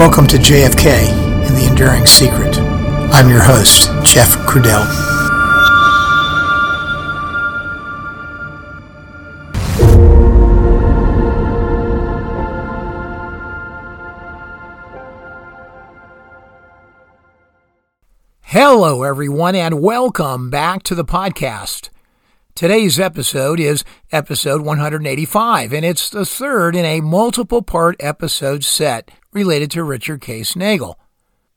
Welcome to JFK and the Enduring Secret. I'm your host, Jeff Crudell. Hello, everyone, and welcome back to the podcast. Today's episode is episode 185, and it's the third in a multiple part episode set related to Richard Case Nagell.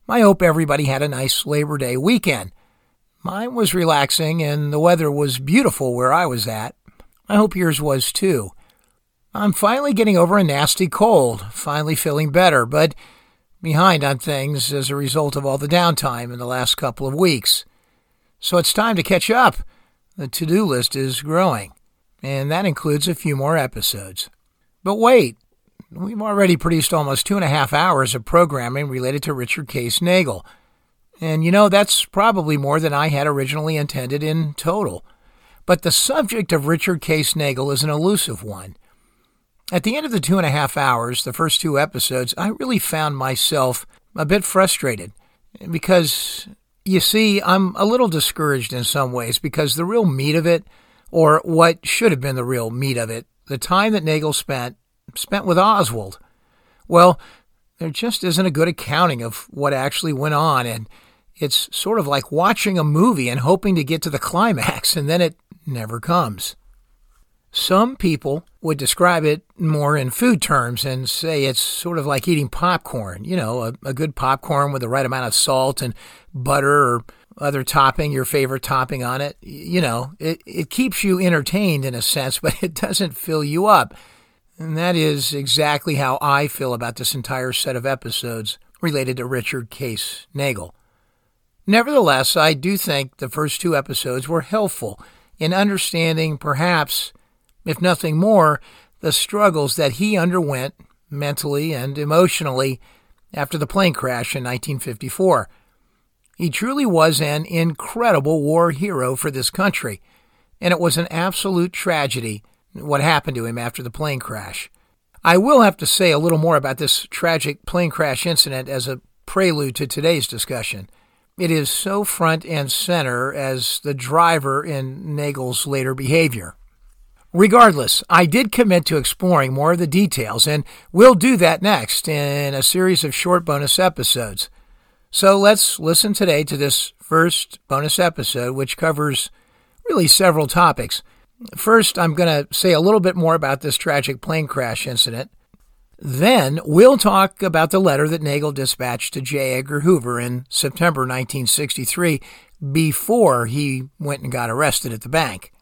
I hope everybody had a nice Labor Day weekend. Mine was relaxing, and the weather was beautiful where I was at. I hope yours was too. I'm finally getting over a nasty cold, finally feeling better, but behind on things as a result of all the downtime in the last couple of weeks. So it's time to catch up. The to do list is growing, and that includes a few more episodes. But wait, we've already produced almost two and a half hours of programming related to Richard Case Nagell. And you know, that's probably more than I had originally intended in total. But the subject of Richard Case Nagell is an elusive one. At the end of the two and a half hours, the first two episodes, I really found myself a bit frustrated because, you see, I'm a little discouraged in some ways because the real meat of it, or what should have been the real meat of it, the time that Nagell spent, spent with Oswald. Well, there just isn't a good accounting of what actually went on, and it's sort of like watching a movie and hoping to get to the climax, and then it never comes. Some people would describe it more in food terms and say it's sort of like eating popcorn. You know, a, a, good popcorn with the right amount of salt and butter or other topping, your favorite topping on it. You know, it, it keeps you entertained in a sense, but it doesn't fill you up. And that is exactly how I feel about this entire set of episodes related to Richard Case Nagell. Nevertheless, I do think the first two episodes were helpful in understanding perhaps if nothing more, the struggles that he underwent mentally and emotionally after the plane crash in 1954. He truly was an incredible war hero for this country, and it was an absolute tragedy what happened to him after the plane crash. I will have to say a little more about this tragic plane crash incident as a prelude to today's discussion. It is so front and center as the driver in Nagell's later behavior. Regardless, I did commit to exploring more of the details, and we'll do that next in a series of short bonus episodes. So let's listen today to this first bonus episode, which covers really several topics. First, I'm going to say a little bit more about this tragic plane crash incident. Then, we'll talk about the letter that Nagell dispatched to J. Edgar Hoover in September 1963 before he went and got arrested at the bank.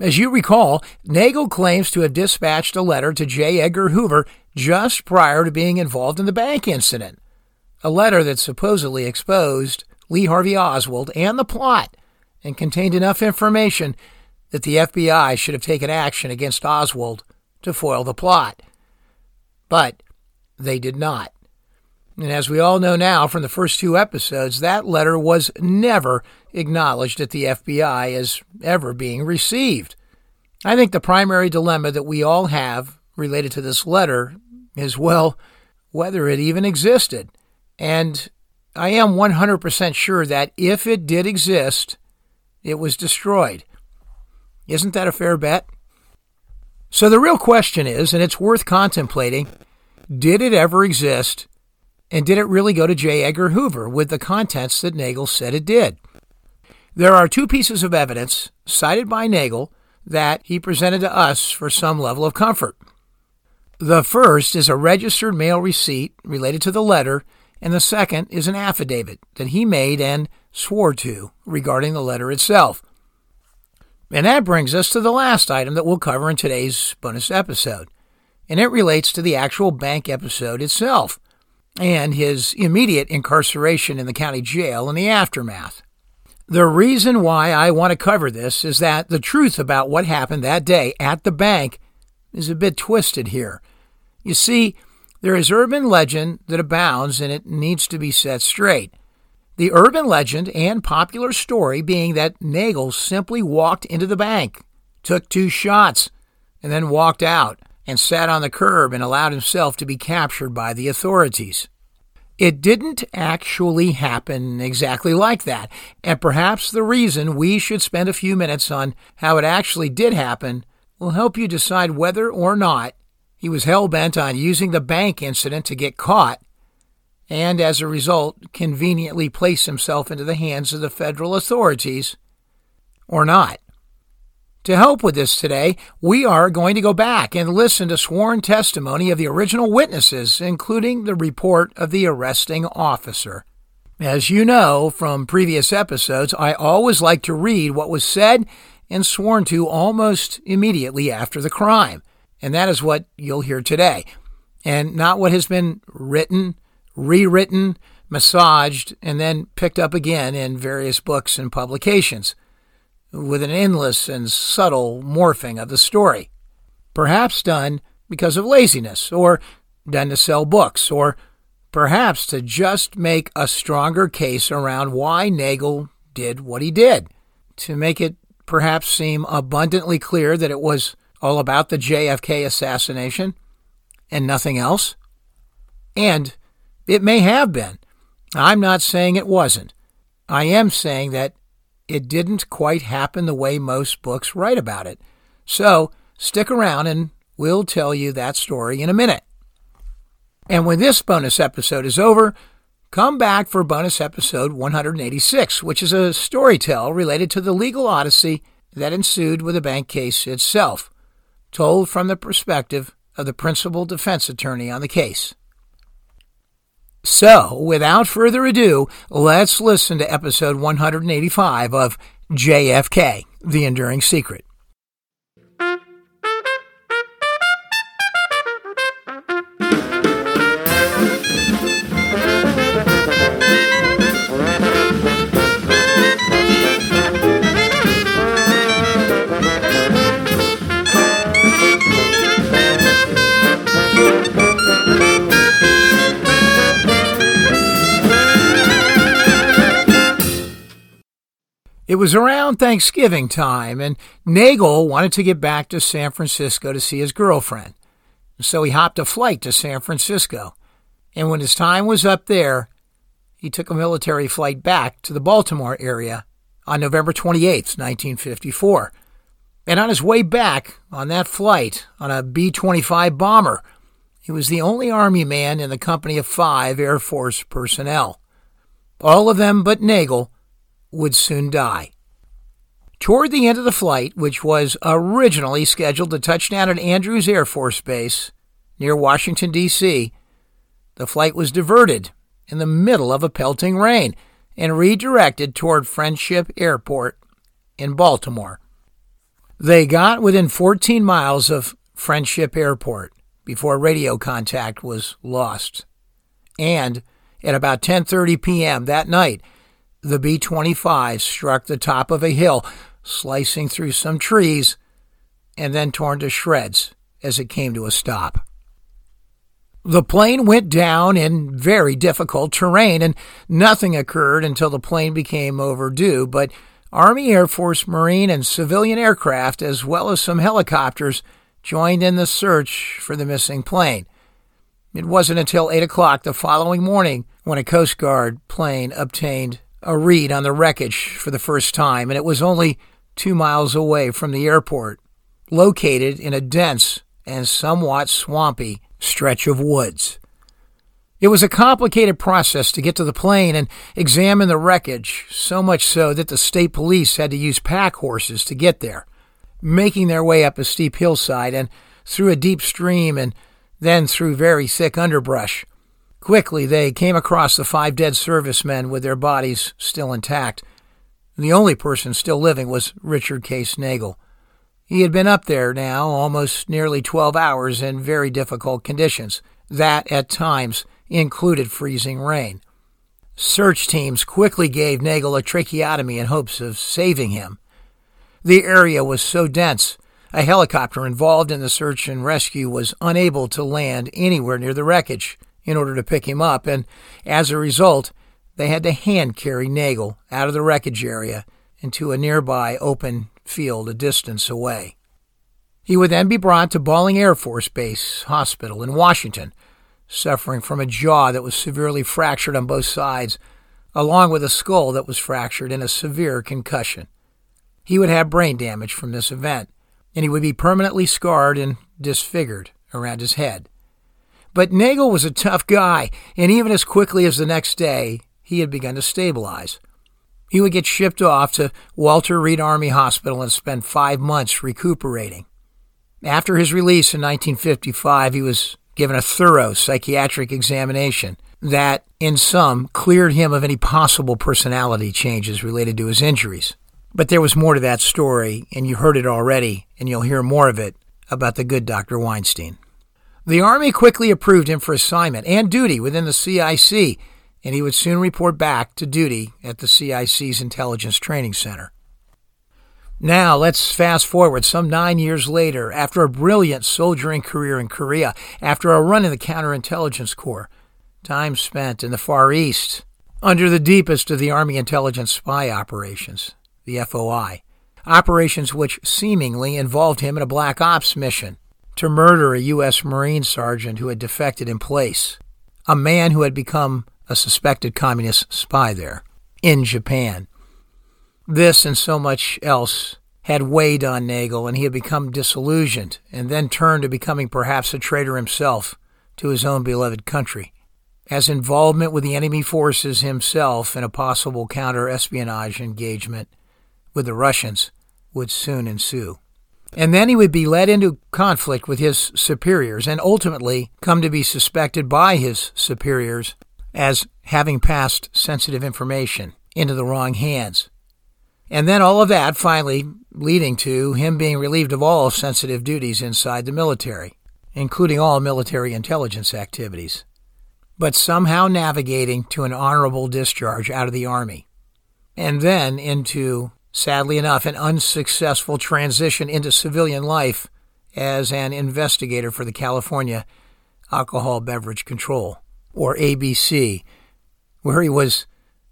As you recall, Nagell claims to have dispatched a letter to J. Edgar Hoover just prior to being involved in the bank incident. A letter that supposedly exposed Lee Harvey Oswald and the plot and contained enough information that the FBI should have taken action against Oswald to foil the plot. But they did not. And as we all know now from the first two episodes, that letter was never acknowledged at the FBI as ever being received. I think the primary dilemma that we all have related to this letter is, well, whether it even existed. And I am 100% sure that if it did exist, it was destroyed. Isn't that a fair bet? So the real question is, and it's worth contemplating, did it ever exist and did it really go to J. Edgar Hoover with the contents that Nagell said it did? There are two pieces of evidence cited by Nagell that he presented to us for some level of comfort. The first is a registered mail receipt related to the letter, and the second is an affidavit that he made and swore to regarding the letter itself. And that brings us to the last item that we'll cover in today's bonus episode, and it relates to the actual bank episode itself and his immediate incarceration in the county jail in the aftermath. The reason why I want to cover this is that the truth about what happened that day at the bank is a bit twisted here. You see, there is urban legend that abounds and it needs to be set straight. The urban legend and popular story being that Nagell simply walked into the bank, took two shots, and then walked out and sat on the curb and allowed himself to be captured by the authorities. It didn't actually happen exactly like that, and perhaps the reason we should spend a few minutes on how it actually did happen will help you decide whether or not he was hell bent on using the bank incident to get caught and, as a result, conveniently place himself into the hands of the federal authorities or not. To help with this today, we are going to go back and listen to sworn testimony of the original witnesses, including the report of the arresting officer. As you know from previous episodes, I always like to read what was said and sworn to almost immediately after the crime. And that is what you'll hear today, and not what has been written, rewritten, massaged, and then picked up again in various books and publications with an endless and subtle morphing of the story. Perhaps done because of laziness, or done to sell books, or perhaps to just make a stronger case around why Nagell did what he did, to make it perhaps seem abundantly clear that it was all about the JFK assassination and nothing else. And it may have been. I'm not saying it wasn't. I am saying that it didn't quite happen the way most books write about it. So stick around and we'll tell you that story in a minute. And when this bonus episode is over, come back for bonus episode 186, which is a story tell related to the legal odyssey that ensued with the bank case itself, told from the perspective of the principal defense attorney on the case. So, without further ado, let's listen to episode 185 of JFK The Enduring Secret. It was around Thanksgiving time, and Nagell wanted to get back to San Francisco to see his girlfriend. So he hopped a flight to San Francisco. And when his time was up there, he took a military flight back to the Baltimore area on November 28, 1954. And on his way back on that flight on a B 25 bomber, he was the only Army man in the company of five Air Force personnel. All of them but Nagell would soon die. Toward the end of the flight, which was originally scheduled to touch down at Andrews Air Force Base near Washington, D.C., the flight was diverted in the middle of a pelting rain and redirected toward Friendship Airport in Baltimore. They got within 14 miles of Friendship Airport before radio contact was lost. And at about 10:30 p.m. that night, the B 25 struck the top of a hill, slicing through some trees, and then torn to shreds as it came to a stop. The plane went down in very difficult terrain, and nothing occurred until the plane became overdue. But Army, Air Force, Marine, and civilian aircraft, as well as some helicopters, joined in the search for the missing plane. It wasn't until 8 o'clock the following morning when a Coast Guard plane obtained a read on the wreckage for the first time, and it was only two miles away from the airport, located in a dense and somewhat swampy stretch of woods. It was a complicated process to get to the plane and examine the wreckage, so much so that the state police had to use pack horses to get there, making their way up a steep hillside and through a deep stream and then through very thick underbrush. Quickly, they came across the five dead servicemen with their bodies still intact. The only person still living was Richard Case Nagell. He had been up there now almost nearly 12 hours in very difficult conditions, that at times included freezing rain. Search teams quickly gave Nagell a tracheotomy in hopes of saving him. The area was so dense, a helicopter involved in the search and rescue was unable to land anywhere near the wreckage in order to pick him up, and as a result, they had to hand carry Nagell out of the wreckage area into a nearby open field a distance away. He would then be brought to Bolling Air Force Base Hospital in Washington, suffering from a jaw that was severely fractured on both sides, along with a skull that was fractured and a severe concussion. He would have brain damage from this event, and he would be permanently scarred and disfigured around his head. But Nagell was a tough guy, and even as quickly as the next day, he had begun to stabilize. He would get shipped off to Walter Reed Army Hospital and spend five months recuperating. After his release in 1955, he was given a thorough psychiatric examination that, in sum, cleared him of any possible personality changes related to his injuries. But there was more to that story, and you heard it already, and you'll hear more of it about the good Dr. Weinstein. The Army quickly approved him for assignment and duty within the CIC, and he would soon report back to duty at the CIC's Intelligence Training Center. Now, let's fast forward some nine years later, after a brilliant soldiering career in Korea, after a run in the Counterintelligence Corps, time spent in the Far East, under the deepest of the Army intelligence spy operations, the FOI, operations which seemingly involved him in a black ops mission to murder a U.S. Marine sergeant who had defected in place, a man who had become a suspected communist spy there, in Japan. This and so much else had weighed on Nagell, and he had become disillusioned, and then turned to becoming perhaps a traitor himself to his own beloved country, as involvement with the enemy forces himself in a possible counter espionage engagement with the Russians would soon ensue. And then he would be led into conflict with his superiors and ultimately come to be suspected by his superiors as having passed sensitive information into the wrong hands. And then all of that finally leading to him being relieved of all sensitive duties inside the military, including all military intelligence activities, but somehow navigating to an honorable discharge out of the Army, and then into sadly enough, an unsuccessful transition into civilian life as an investigator for the California Alcohol Beverage Control, or ABC, where he was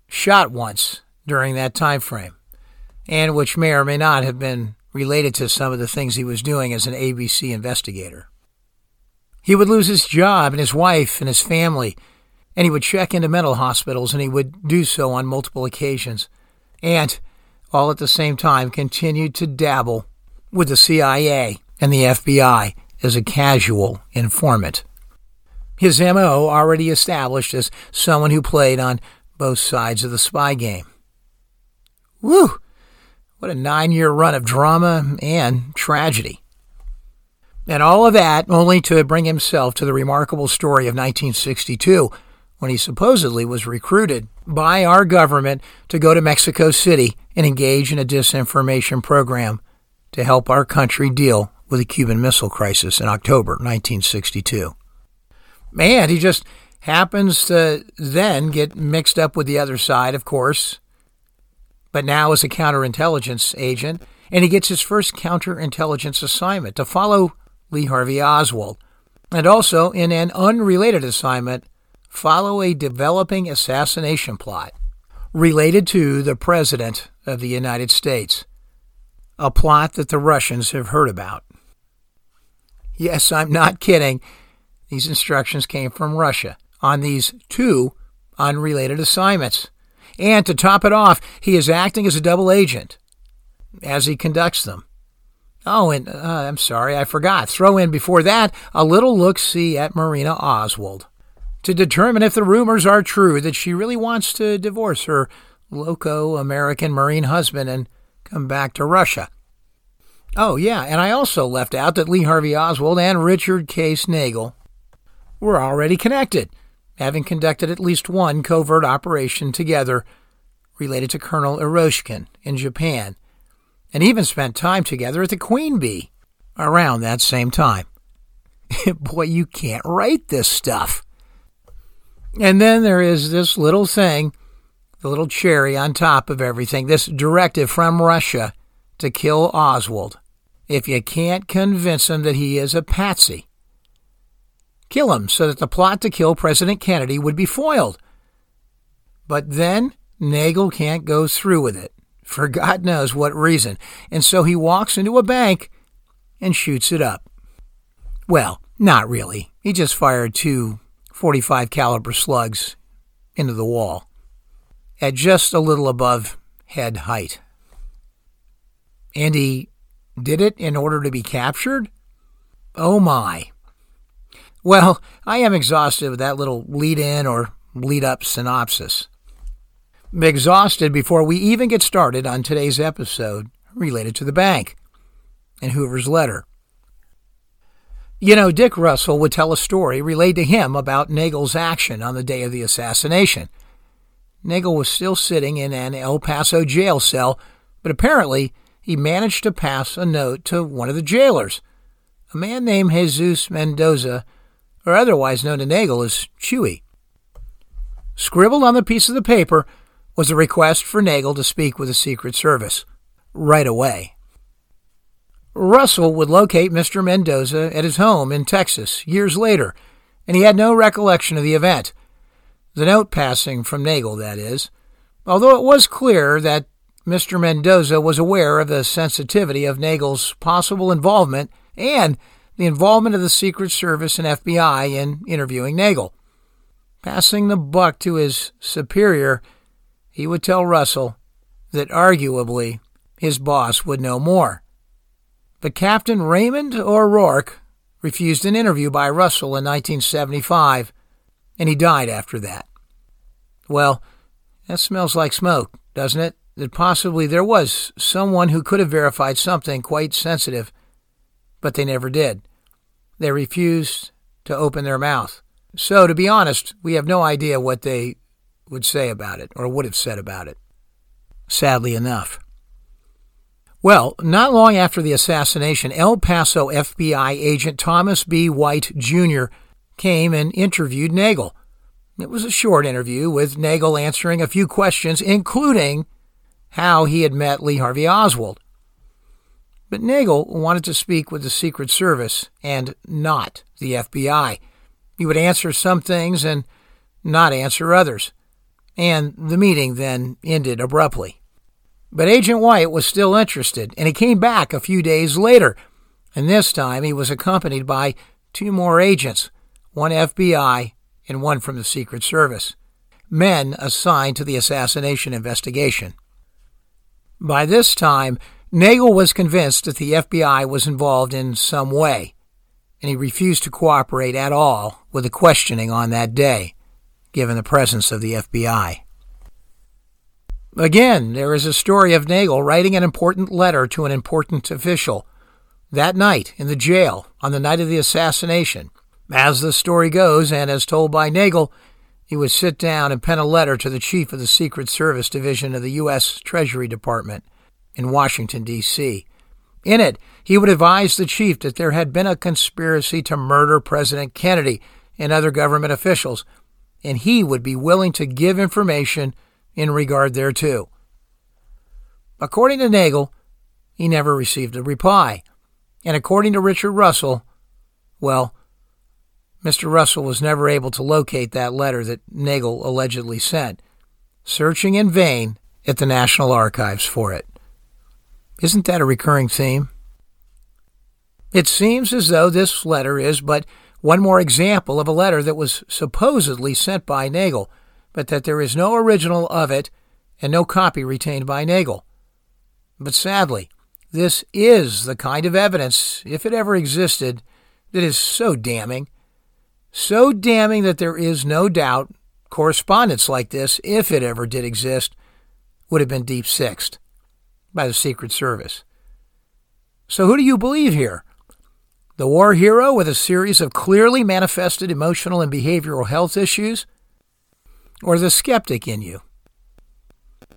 shot once during that time frame, and which may or may not have been related to some of the things he was doing as an ABC investigator. He would lose his job and his wife and his family, and he would check into mental hospitals, and he would do so on multiple occasions. And all at the same time continued to dabble with the CIA and the FBI as a casual informant. His MO already established as someone who played on both sides of the spy game. Whew! What a nine year run of drama and tragedy. And all of that only to bring himself to the remarkable story of 1962 when he supposedly was recruited by our government to go to Mexico City and engage in a disinformation program to help our country deal with the Cuban Missile Crisis in October 1962. Man, he just happens to then get mixed up with the other side, of course, but now as a counterintelligence agent, and he gets his first counterintelligence assignment to follow Lee Harvey Oswald, and also in an unrelated assignment follow a developing assassination plot related to the President of the United States, a plot that the Russians have heard about. Yes, I'm not kidding. These instructions came from Russia on these two unrelated assignments. And to top it off, he is acting as a double agent as he conducts them. Oh, and uh, I'm sorry, I forgot. Throw in before that a little look see at Marina Oswald to determine if the rumors are true that she really wants to divorce her loco American Marine husband and come back to Russia. Oh, yeah, and I also left out that Lee Harvey Oswald and Richard Case Nagell were already connected, having conducted at least one covert operation together related to Colonel Eroshkin in Japan, and even spent time together at the Queen Bee around that same time. Boy, you can't write this stuff. And then there is this little thing, the little cherry on top of everything, this directive from Russia to kill Oswald. If you can't convince him that he is a patsy, kill him so that the plot to kill President Kennedy would be foiled. But then Nagell can't go through with it, for God knows what reason, and so he walks into a bank and shoots it up. Well, not really. He just fired two 45 caliber slugs into the wall at just a little above head height. And he did it in order to be captured? Oh my. Well, I am exhausted with that little lead in or lead up synopsis. I'm exhausted before we even get started on today's episode related to the bank and Hoover's letter. You know, Dick Russell would tell a story relayed to him about Nagell's action on the day of the assassination. Nagell was still sitting in an El Paso jail cell, but apparently he managed to pass a note to one of the jailers, a man named Jesus Mendoza, or otherwise known to Nagell as Chewy. Scribbled on the piece of the paper was a request for Nagell to speak with the Secret Service right away. Russell would locate Mr. Mendoza at his home in Texas years later, and he had no recollection of the event. The note passing from Nagell, that is. Although it was clear that Mr. Mendoza was aware of the sensitivity of Nagell's possible involvement and the involvement of the Secret Service and FBI in interviewing Nagell. Passing the buck to his superior, he would tell Russell that arguably his boss would know more. But Captain Raymond O'Rourke refused an interview by Russell in 1975, and he died after that. Well, that smells like smoke, doesn't it? That possibly there was someone who could have verified something quite sensitive, but they never did. They refused to open their mouth. So, to be honest, we have no idea what they would say about it or would have said about it. Sadly enough. Well, not long after the assassination, El Paso FBI agent Thomas B. White Jr. came and interviewed Nagell. It was a short interview with Nagell answering a few questions, including how he had met Lee Harvey Oswald. But Nagell wanted to speak with the Secret Service and not the FBI. He would answer some things and not answer others. And the meeting then ended abruptly. But Agent White was still interested, and he came back a few days later. And this time he was accompanied by two more agents, one FBI and one from the Secret Service, men assigned to the assassination investigation. By this time, Nagell was convinced that the FBI was involved in some way, and he refused to cooperate at all with the questioning on that day, given the presence of the FBI. Again, there is a story of Nagell writing an important letter to an important official that night in the jail on the night of the assassination. As the story goes, and as told by Nagell, he would sit down and pen a letter to the chief of the Secret Service Division of the U.S. Treasury Department in Washington, D.C. In it, he would advise the chief that there had been a conspiracy to murder President Kennedy and other government officials, and he would be willing to give information in regard thereto. According to Nagell, he never received a reply. And according to Richard Russell, well, Mr. Russell was never able to locate that letter that Nagell allegedly sent, searching in vain at the National Archives for it. Isn't that a recurring theme? It seems as though this letter is but one more example of a letter that was supposedly sent by Nagell but that there is no original of it and no copy retained by Nagell. But sadly, this is the kind of evidence, if it ever existed, that is so damning. So damning that there is no doubt correspondence like this, if it ever did exist, would have been deep sixed by the Secret Service. So, who do you believe here? The war hero with a series of clearly manifested emotional and behavioral health issues? Or the skeptic in you?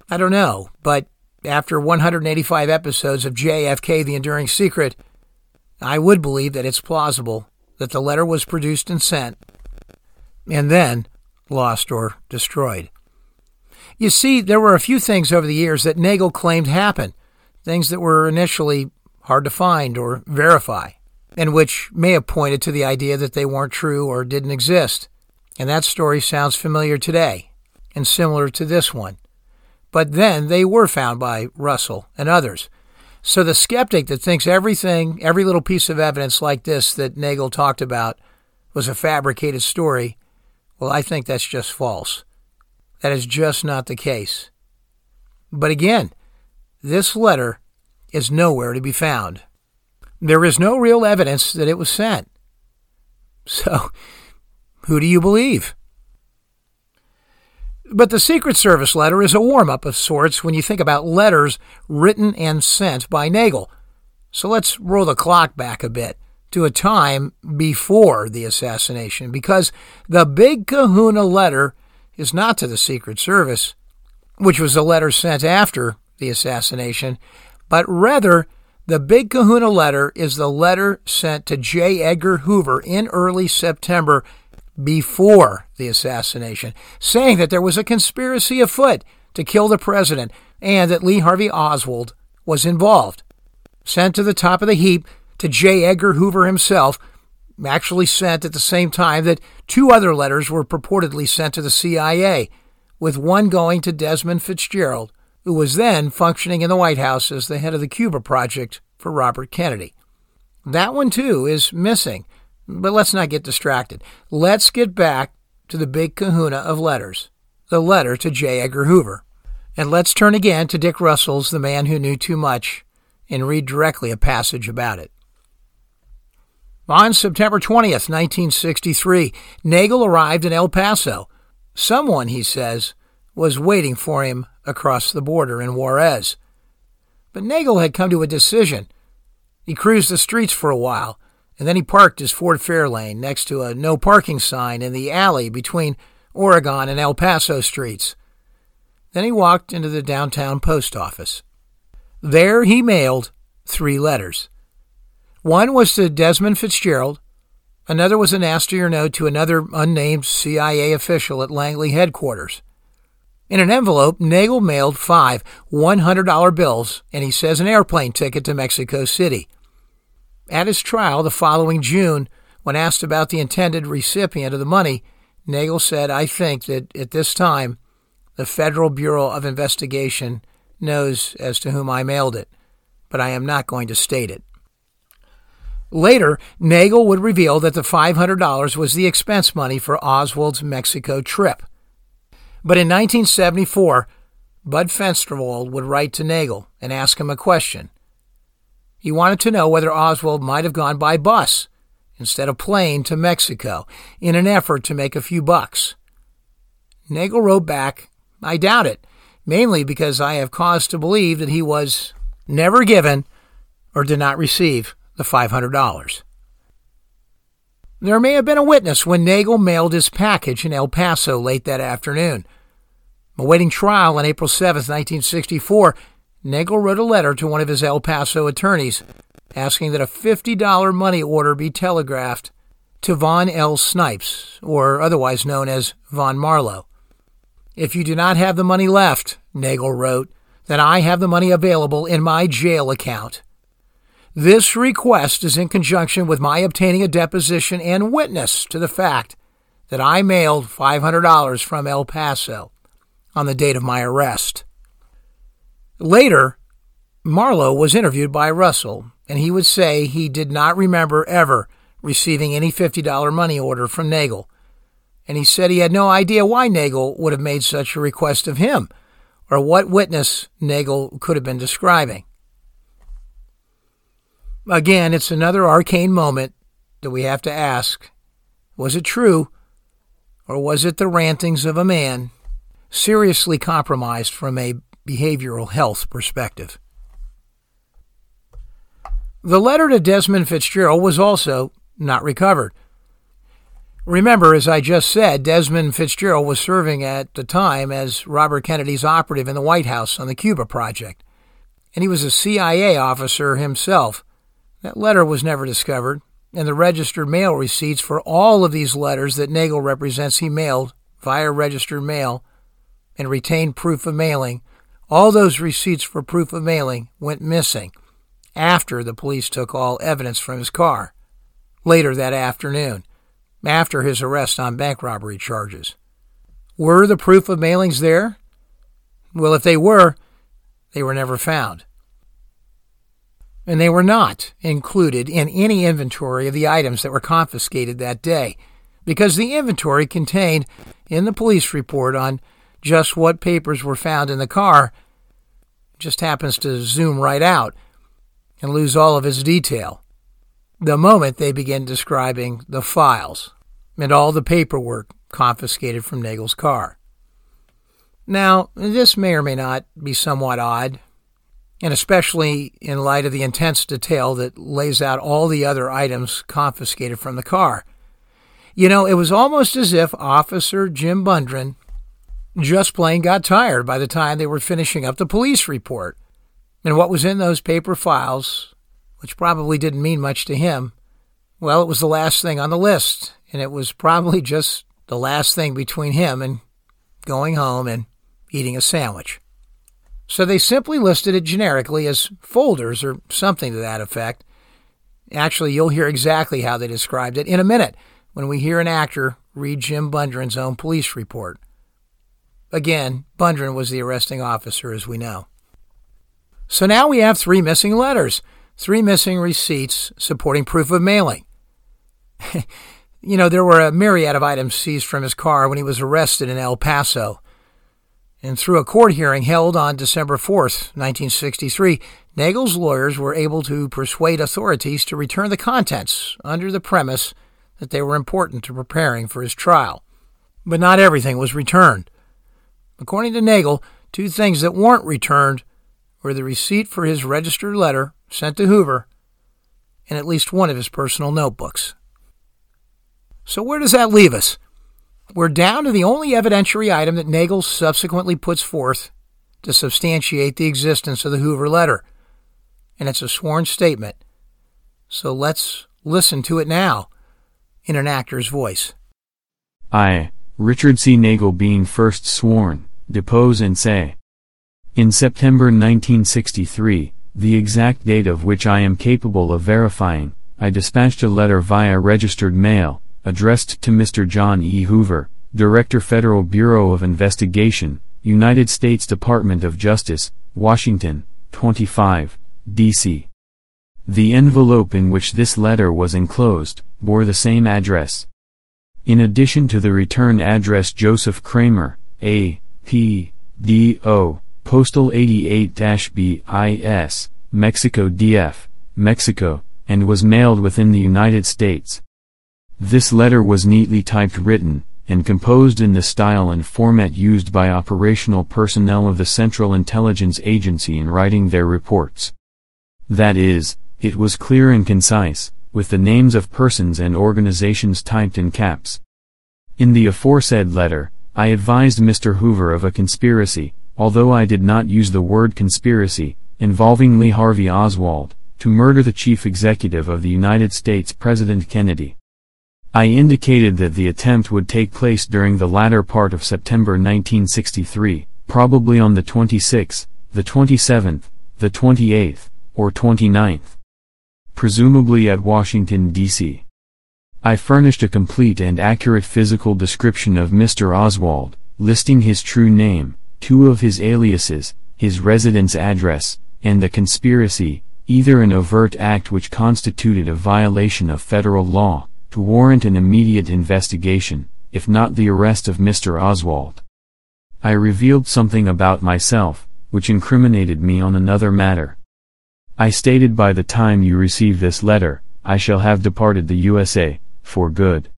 I don't know, but after 185 episodes of JFK The Enduring Secret, I would believe that it's plausible that the letter was produced and sent, and then lost or destroyed. You see, there were a few things over the years that Nagell claimed happened, things that were initially hard to find or verify, and which may have pointed to the idea that they weren't true or didn't exist. And that story sounds familiar today and similar to this one. But then they were found by Russell and others. So the skeptic that thinks everything, every little piece of evidence like this that Nagell talked about was a fabricated story, Well, I think that's just false. That is just not the case. But again, this letter is nowhere to be found. There is no real evidence that it was sent. So, who do you believe? But the Secret Service letter is a warm up of sorts when you think about letters written and sent by Nagell. So let's roll the clock back a bit to a time before the assassination, because the Big Kahuna letter is not to the Secret Service, which was a letter sent after the assassination, but rather the Big Kahuna letter is the letter sent to J. Edgar Hoover in early September before the assassination, saying that there was a conspiracy afoot to kill the president and that Lee Harvey Oswald was involved. Sent to the top of the heap to J. Edgar Hoover himself, actually sent at the same time that two other letters were purportedly sent to the CIA, with one going to Desmond Fitzgerald, who was then functioning in the White House as the head of the Cuba Project for Robert Kennedy. That one, too, is missing but let's not get distracted. Let's get back to the big kahuna of letters, the letter to J. Edgar Hoover. And let's turn again to Dick Russell's The Man Who Knew Too Much and read directly a passage about it. On September 20th, 1963, Nagell arrived in El Paso. Someone, he says, was waiting for him across the border in Juarez. But Nagell had come to a decision. He cruised the streets for a while and then he parked his Ford Fairlane next to a no parking sign in the alley between Oregon and El Paso streets. Then he walked into the downtown post office. There he mailed three letters. One was to Desmond Fitzgerald, another was a nastier note to another unnamed CIA official at Langley headquarters. In an envelope, Nagell mailed five $100 bills, and he says an airplane ticket to Mexico City. At his trial the following June, when asked about the intended recipient of the money, Nagell said, I think that at this time, the Federal Bureau of Investigation knows as to whom I mailed it, but I am not going to state it. Later, Nagell would reveal that the $500 was the expense money for Oswald's Mexico trip. But in 1974, Bud Fensterwald would write to Nagell and ask him a question. He wanted to know whether Oswald might have gone by bus instead of plane to Mexico in an effort to make a few bucks. Nagell wrote back, I doubt it, mainly because I have cause to believe that he was never given or did not receive the $500. There may have been a witness when Nagell mailed his package in El Paso late that afternoon. Awaiting trial on April 7, 1964, Nagell wrote a letter to one of his El Paso attorneys asking that a $50 money order be telegraphed to Vaughn L. Snipes, or otherwise known as Vaughn Marlowe. If you do not have the money left, Nagell wrote, then I have the money available in my jail account. This request is in conjunction with my obtaining a deposition and witness to the fact that I mailed $500 from El Paso on the date of my arrest. Later, Marlowe was interviewed by Russell, and he would say he did not remember ever receiving any $50 money order from Nagell. And he said he had no idea why Nagell would have made such a request of him, or what witness Nagell could have been describing. Again, it's another arcane moment that we have to ask was it true, or was it the rantings of a man seriously compromised from a behavioral health perspective. The letter to Desmond Fitzgerald was also not recovered. Remember, as I just said, Desmond Fitzgerald was serving at the time as Robert Kennedy's operative in the White House on the Cuba Project, and he was a CIA officer himself. That letter was never discovered, and the registered mail receipts for all of these letters that Nagell represents he mailed via registered mail and retained proof of mailing all those receipts for proof of mailing went missing after the police took all evidence from his car later that afternoon, after his arrest on bank robbery charges. Were the proof of mailings there? Well, if they were, they were never found. And they were not included in any inventory of the items that were confiscated that day, because the inventory contained in the police report on just what papers were found in the car just happens to zoom right out and lose all of its detail the moment they begin describing the files and all the paperwork confiscated from Nagell's car. Now, this may or may not be somewhat odd, and especially in light of the intense detail that lays out all the other items confiscated from the car. You know, it was almost as if Officer Jim Bundren just plain got tired by the time they were finishing up the police report. And what was in those paper files which probably didn't mean much to him, well, it was the last thing on the list, and it was probably just the last thing between him and going home and eating a sandwich. So they simply listed it generically as folders or something to that effect. Actually, you'll hear exactly how they described it in a minute when we hear an actor read Jim Bundren's own police report. Again, Bundren was the arresting officer, as we know. So now we have three missing letters three missing receipts supporting proof of mailing. you know, there were a myriad of items seized from his car when he was arrested in El Paso. And through a court hearing held on December 4th, 1963, Nagell's lawyers were able to persuade authorities to return the contents under the premise that they were important to preparing for his trial. But not everything was returned. According to Nagell, two things that weren't returned were the receipt for his registered letter sent to Hoover, and at least one of his personal notebooks. So, where does that leave us? We're down to the only evidentiary item that Nagell subsequently puts forth to substantiate the existence of the Hoover letter, and it's a sworn statement. So, let's listen to it now in an actor's voice. I, Richard C. Nagell, being first sworn, depose and say. In September 1963, the exact date of which I am capable of verifying, I dispatched a letter via registered mail, addressed to Mr. John E. Hoover, Director Federal Bureau of Investigation, United States Department of Justice, Washington, 25, D.C. The envelope in which this letter was enclosed, bore the same address. In addition to the return address Joseph Kramer, A. P. D. O. Postal 88-BIS, Mexico DF, Mexico, and was mailed within the United States. This letter was neatly typed written, and composed in the style and format used by operational personnel of the Central Intelligence Agency in writing their reports. That is, it was clear and concise, with the names of persons and organizations typed in caps. In the aforesaid letter, I advised Mr. Hoover of a conspiracy, although I did not use the word conspiracy, involving Lee Harvey Oswald, to murder the chief executive of the United States President Kennedy. I indicated that the attempt would take place during the latter part of September 1963, probably on the 26th, the 27th, the 28th, or 29th. Presumably at Washington, D.C. I furnished a complete and accurate physical description of Mr. Oswald, listing his true name, two of his aliases, his residence address, and the conspiracy, either an overt act which constituted a violation of federal law, to warrant an immediate investigation, if not the arrest of Mr. Oswald. I revealed something about myself, which incriminated me on another matter. I stated by the time you receive this letter, I shall have departed the USA, for good.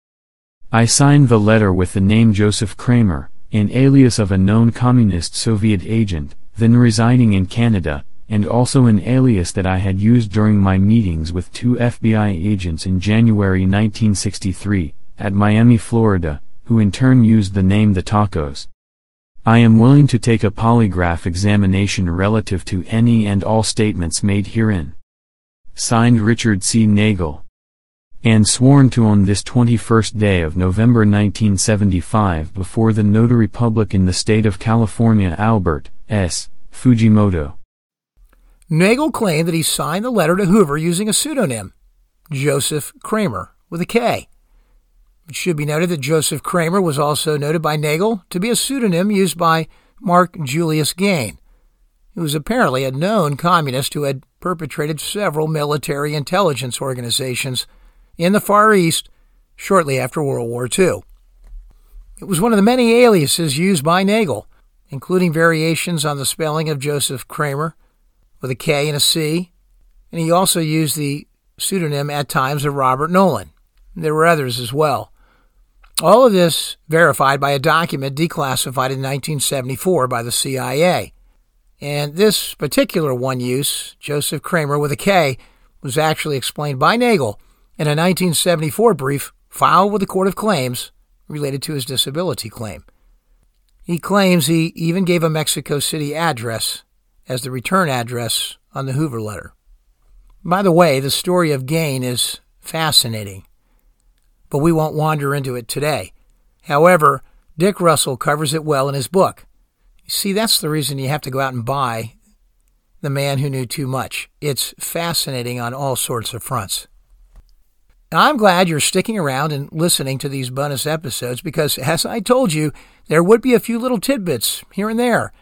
I signed the letter with the name Joseph Kramer, an alias of a known communist Soviet agent, then residing in Canada, and also an alias that I had used during my meetings with two FBI agents in January 1963, at Miami, Florida, who in turn used the name The Tacos. I am willing to take a polygraph examination relative to any and all statements made herein. Signed Richard C. Nagell and sworn to on this 21st day of November 1975 before the notary public in the state of California Albert S. Fujimoto. Nagell claimed that he signed the letter to Hoover using a pseudonym, Joseph Kramer, with a K. It should be noted that Joseph Kramer was also noted by Nagell to be a pseudonym used by Mark Julius Gayn, who was apparently a known communist who had perpetrated several military intelligence organizations in the Far East shortly after World War II. It was one of the many aliases used by Nagell, including variations on the spelling of Joseph Kramer with a K and a C, and he also used the pseudonym at times of Robert Nolan. There were others as well. All of this verified by a document declassified in 1974 by the CIA. And this particular one use, Joseph Kramer with a K, was actually explained by Nagell in a 1974 brief filed with the Court of Claims related to his disability claim. He claims he even gave a Mexico City address as the return address on the Hoover letter. By the way, the story of Gayn is fascinating, but we won't wander into it today. However, Dick Russell covers it well in his book. See, that's the reason you have to go out and buy The Man Who Knew Too Much. It's fascinating on all sorts of fronts. I'm glad you're sticking around and listening to these bonus episodes because, as I told you, there would be a few little tidbits here and there.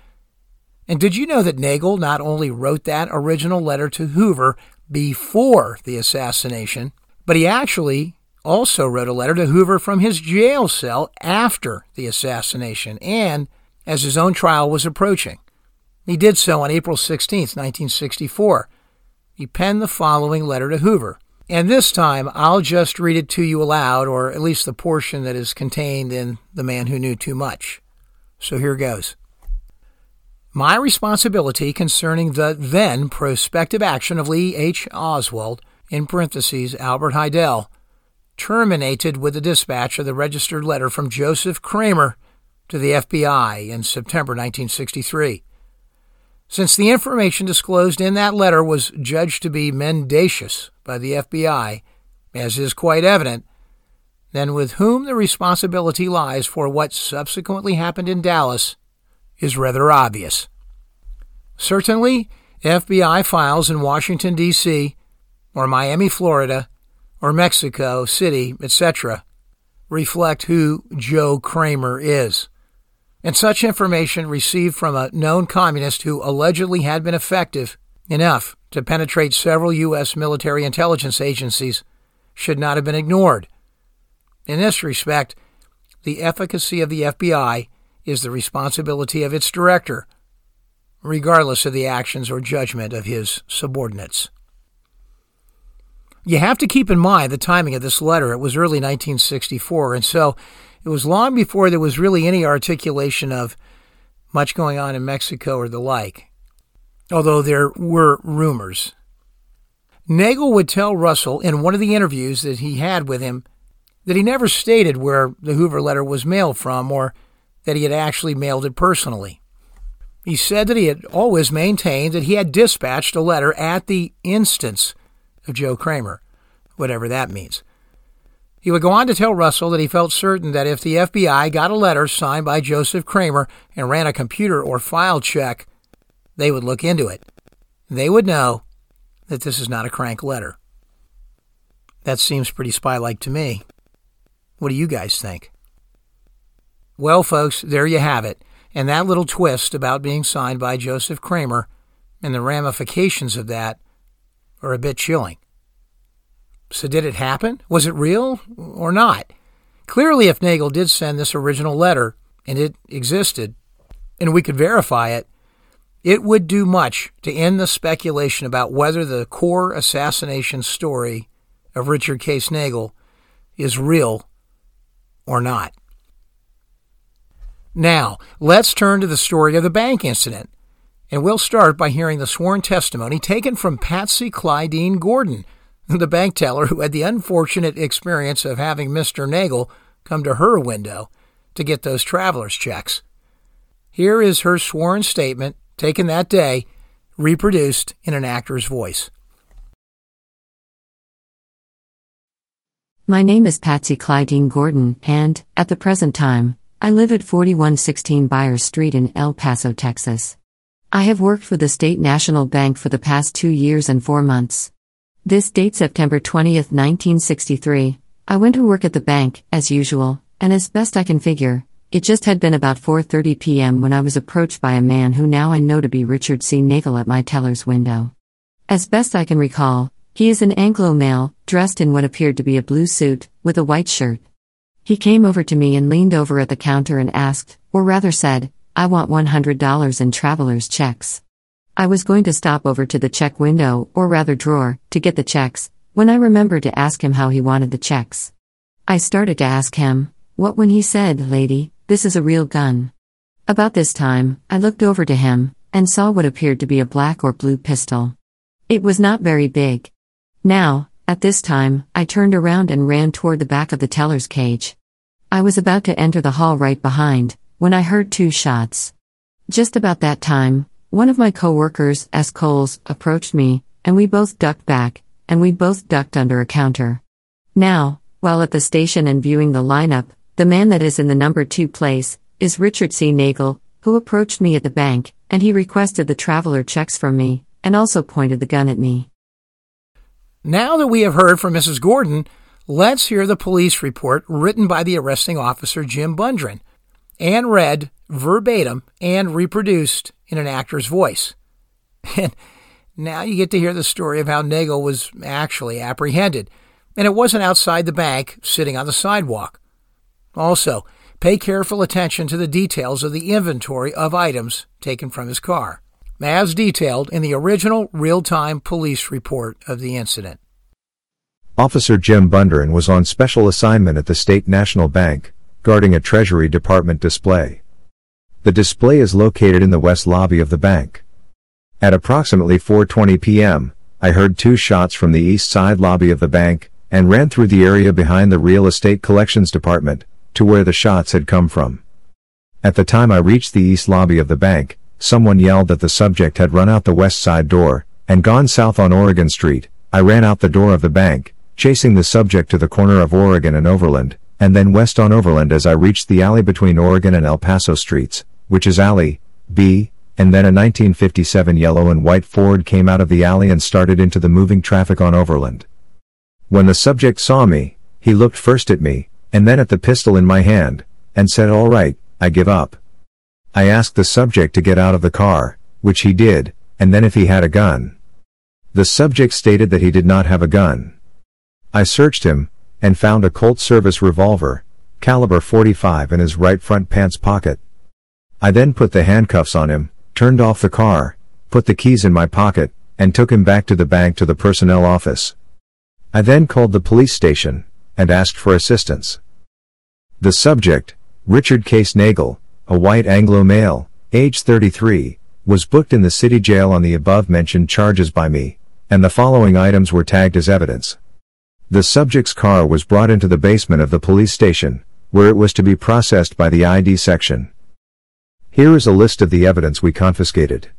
And did you know that Nagell not only wrote that original letter to Hoover before the assassination, but he actually also wrote a letter to Hoover from his jail cell after the assassination and as his own trial was approaching. He did so on April 16, 1964. He penned the following letter to Hoover. And this time, I'll just read it to you aloud, or at least the portion that is contained in The Man Who Knew Too Much. So here goes. My responsibility concerning the then prospective action of Lee H. Oswald, in parentheses, Albert Hidell, terminated with the dispatch of the registered letter from Joseph Kramer to the FBI in September 1963. Since the information disclosed in that letter was judged to be mendacious by the FBI, as is quite evident, then with whom the responsibility lies for what subsequently happened in Dallas is rather obvious. Certainly, FBI files in Washington, D.C., or Miami, Florida, or Mexico City, etc., reflect who Joe Kramer is and such information received from a known communist who allegedly had been effective enough to penetrate several U.S. military intelligence agencies should not have been ignored. In this respect, the efficacy of the FBI is the responsibility of its director, regardless of the actions or judgment of his subordinates. You have to keep in mind the timing of this letter. It was early 1964, and so it was long before there was really any articulation of much going on in Mexico or the like, although there were rumors. Nagell would tell Russell in one of the interviews that he had with him that he never stated where the Hoover letter was mailed from or that he had actually mailed it personally. He said that he had always maintained that he had dispatched a letter at the instance of Joe Kramer, whatever that means. He would go on to tell Russell that he felt certain that if the FBI got a letter signed by Joseph Kramer and ran a computer or file check, they would look into it. They would know that this is not a crank letter. That seems pretty spy like to me. What do you guys think? Well, folks, there you have it. And that little twist about being signed by Joseph Kramer and the ramifications of that are a bit chilling. So, did it happen? Was it real or not? Clearly, if Nagell did send this original letter and it existed, and we could verify it, it would do much to end the speculation about whether the core assassination story of Richard Case Nagell is real or not. Now, let's turn to the story of the bank incident, and we'll start by hearing the sworn testimony taken from Patsy Clydeen Gordon, the bank teller who had the unfortunate experience of having Mr. Nagell come to her window to get those traveler's checks. Here is her sworn statement, taken that day, reproduced in an actor's voice. My name is Patsy Clydeen Gordon, and, at the present time, I live at 4116 Byers Street in El Paso, Texas. I have worked for the State National Bank for the past two years and four months. This date September 20, 1963. I went to work at the bank, as usual, and as best I can figure, it just had been about 4:30 p.m. when I was approached by a man who now I know to be Richard C. Nagell at my teller's window. As best I can recall, He is an Anglo male, dressed in what appeared to be a blue suit, with a white shirt. He came over to me and leaned over at the counter and asked, or rather said, I want $100 in traveler's checks. I was going to stop over to the check window, or rather drawer, to get the checks, when I remembered to ask him how he wanted the checks. I started to ask him, what when he said, Lady, this is a real gun. About this time, I looked over to him, and saw what appeared to be a black or blue pistol. It was not very big. Now, at this time, I turned around and ran toward the back of the teller's cage. I was about to enter the hall right behind, when I heard two shots. Just about that time, one of my coworkers, S. Coles, approached me, and we both ducked back, and we both ducked under a counter. Now, while at the station and viewing the lineup, the man that is in the number two place is Richard C. Nagell, who approached me at the bank, and he requested the traveler checks from me, and also pointed the gun at me. Now that we have heard from Mrs. Gordon, let's hear the police report written by the arresting officer Jim Bundren and read verbatim and reproduced in an actor's voice. And now you get to hear the story of how Nagell was actually apprehended, and it wasn't outside the bank sitting on the sidewalk. Also, pay careful attention to the details of the inventory of items taken from his car as detailed in the original real time police report of the incident. Officer Jim Bundren was on special assignment at the State National Bank, guarding a Treasury Department display. The display is located in the west lobby of the bank. At approximately 4:20 p.m., I heard two shots from the east side lobby of the bank and ran through the area behind the Real Estate Collections Department to where the shots had come from. At the time I reached the east lobby of the bank, someone yelled that the subject had run out the west side door and gone south on Oregon Street. I ran out the door of the bank, chasing the subject to the corner of Oregon and Overland, and then west on Overland as I reached the alley between Oregon and El Paso Streets, which is alley B, and then a 1957 yellow and white Ford came out of the alley and started into the moving traffic on Overland. When the subject saw me, he looked first at me, and then at the pistol in my hand, and said all right, I give up. I asked the subject to get out of the car, which he did, and then if he had a gun. The subject stated that he did not have a gun. I searched him, and found a Colt Service revolver, caliber 45 in his right front pants pocket. I then put the handcuffs on him, turned off the car, put the keys in my pocket, and took him back to the bank to the personnel office. I then called the police station, and asked for assistance. The subject, Richard Case Nagell, a white Anglo male, age 33, was booked in the city jail on the above mentioned charges by me, and the following items were tagged as evidence. The subject's car was brought into the basement of the police station, where it was to be processed by the ID section. Here is a list of the evidence we confiscated.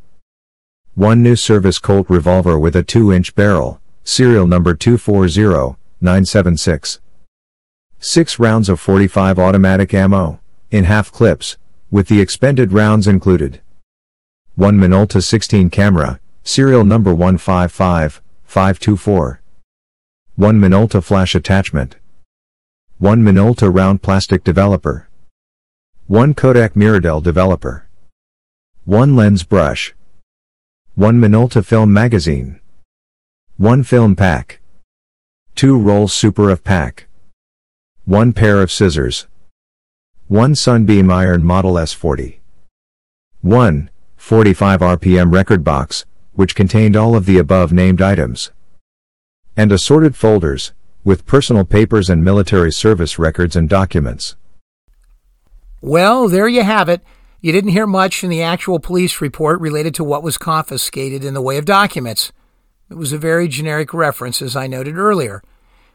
One new service Colt revolver with a 2-inch barrel, serial number 240976. Six rounds of 45 automatic ammo, in half clips, with the expended rounds included. 1 Minolta 16 camera, serial number 155524. 1 Minolta flash attachment. 1 Minolta round plastic developer. 1 Kodak Miradel developer. 1 lens brush. 1 Minolta film magazine. 1 film pack. 2 rolls super of pack. 1 pair of scissors. 1 Sunbeam Iron Model S40. 1. 45 RPM record box, which contained all of the above named items. And assorted folders, with personal papers and military service records and documents. Well, there you have it. You didn't hear much in the actual police report related to what was confiscated in the way of documents. It was a very generic reference, as I noted earlier.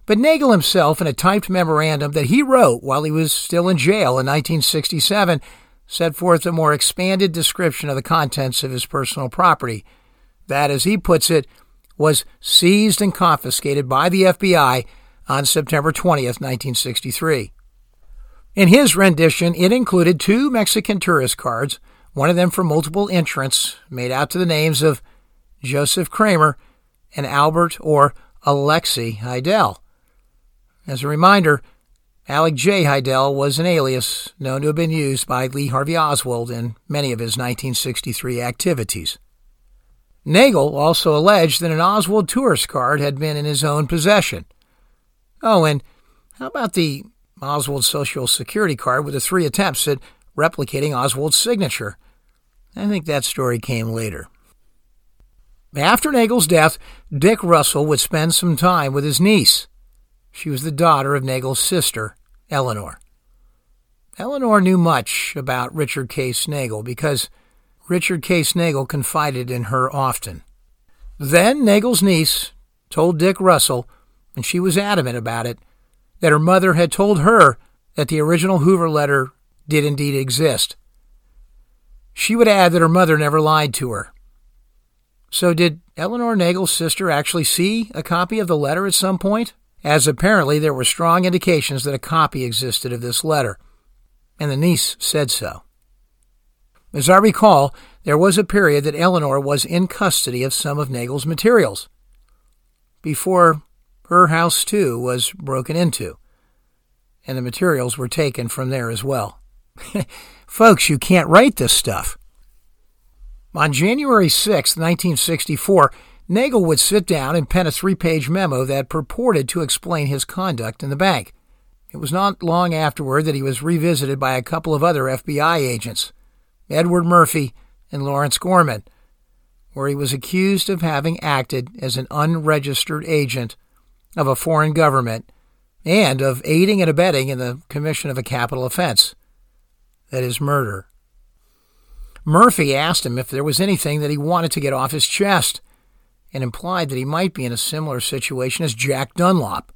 But Nagell himself, in a typed memorandum that he wrote while he was still in jail in 1967, set forth a more expanded description of the contents of his personal property. That, as he puts it, was seized and confiscated by the FBI on September 20th, 1963. In his rendition, it included two Mexican tourist cards, one of them for multiple entrants, made out to the names of Joseph Kramer and Albert or Alexei Hidell. As a reminder, Alec J. Hidell was an alias known to have been used by Lee Harvey Oswald in many of his 1963 activities. Nagell also alleged that an Oswald tourist card had been in his own possession. Oh, and how about the Oswald Social Security card with the three attempts at replicating Oswald's signature? I think that story came later. After Nagell's death, Dick Russell would spend some time with his niece. She was the daughter of Nagell's sister, Eleanor. Eleanor knew much about Richard Case Nagell because Richard Case Nagell confided in her often. Then Nagell's niece told Dick Russell, and she was adamant about it, that her mother had told her that the original Hoover letter did indeed exist. She would add that her mother never lied to her. So, did Eleanor Nagell's sister actually see a copy of the letter at some point? As apparently there were strong indications that a copy existed of this letter, and the niece said so. As I recall, there was a period that Eleanor was in custody of some of Nagell's materials before her house, too, was broken into, and the materials were taken from there as well. Folks, you can't write this stuff. On January 6, 1964, Nagell would sit down and pen a three page memo that purported to explain his conduct in the bank. It was not long afterward that he was revisited by a couple of other FBI agents, Edward Murphy and Lawrence Gorman, where he was accused of having acted as an unregistered agent of a foreign government and of aiding and abetting in the commission of a capital offense that is, murder. Murphy asked him if there was anything that he wanted to get off his chest and implied that he might be in a similar situation as Jack Dunlap,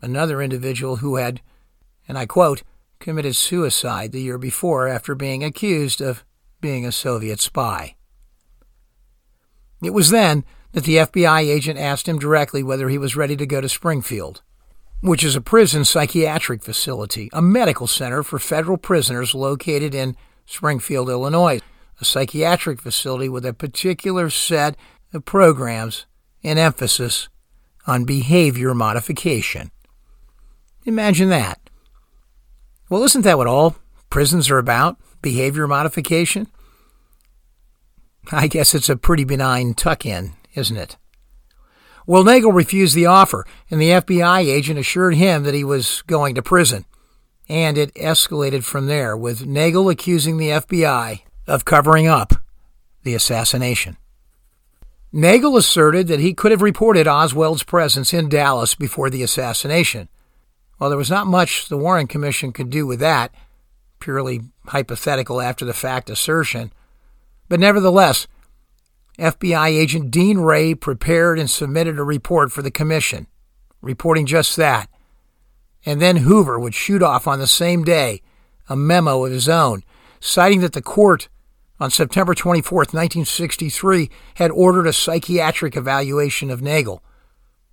another individual who had, and I quote, committed suicide the year before after being accused of being a Soviet spy. It was then that the FBI agent asked him directly whether he was ready to go to Springfield which is a prison psychiatric facility, a medical center for federal prisoners located in Springfield, Illinois, a psychiatric facility with a particular set of programs and emphasis on behavior modification. Imagine that. Well, isn't that what all prisons are about? Behavior modification? I guess it's a pretty benign tuck in, isn't it? Well, Nagell refused the offer, and the FBI agent assured him that he was going to prison. And it escalated from there, with Nagell accusing the FBI of covering up the assassination. Nagell asserted that he could have reported Oswald's presence in Dallas before the assassination. While there was not much the Warren Commission could do with that, purely hypothetical after the fact assertion, but nevertheless, FBI agent Dean Ray prepared and submitted a report for the commission, reporting just that. And then Hoover would shoot off on the same day a memo of his own, citing that the court on September 24, 1963, had ordered a psychiatric evaluation of Nagell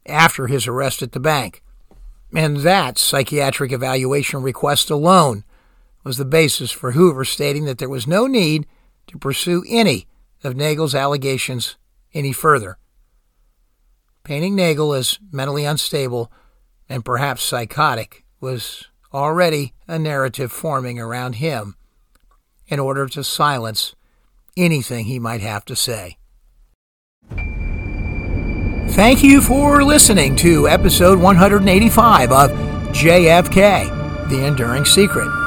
after his arrest at the bank. And that psychiatric evaluation request alone was the basis for Hoover stating that there was no need to pursue any of Nagell's allegations any further. Painting Nagell as mentally unstable and perhaps psychotic was already a narrative forming around him in order to silence anything he might have to say. Thank you for listening to episode 185 of JFK The Enduring Secret.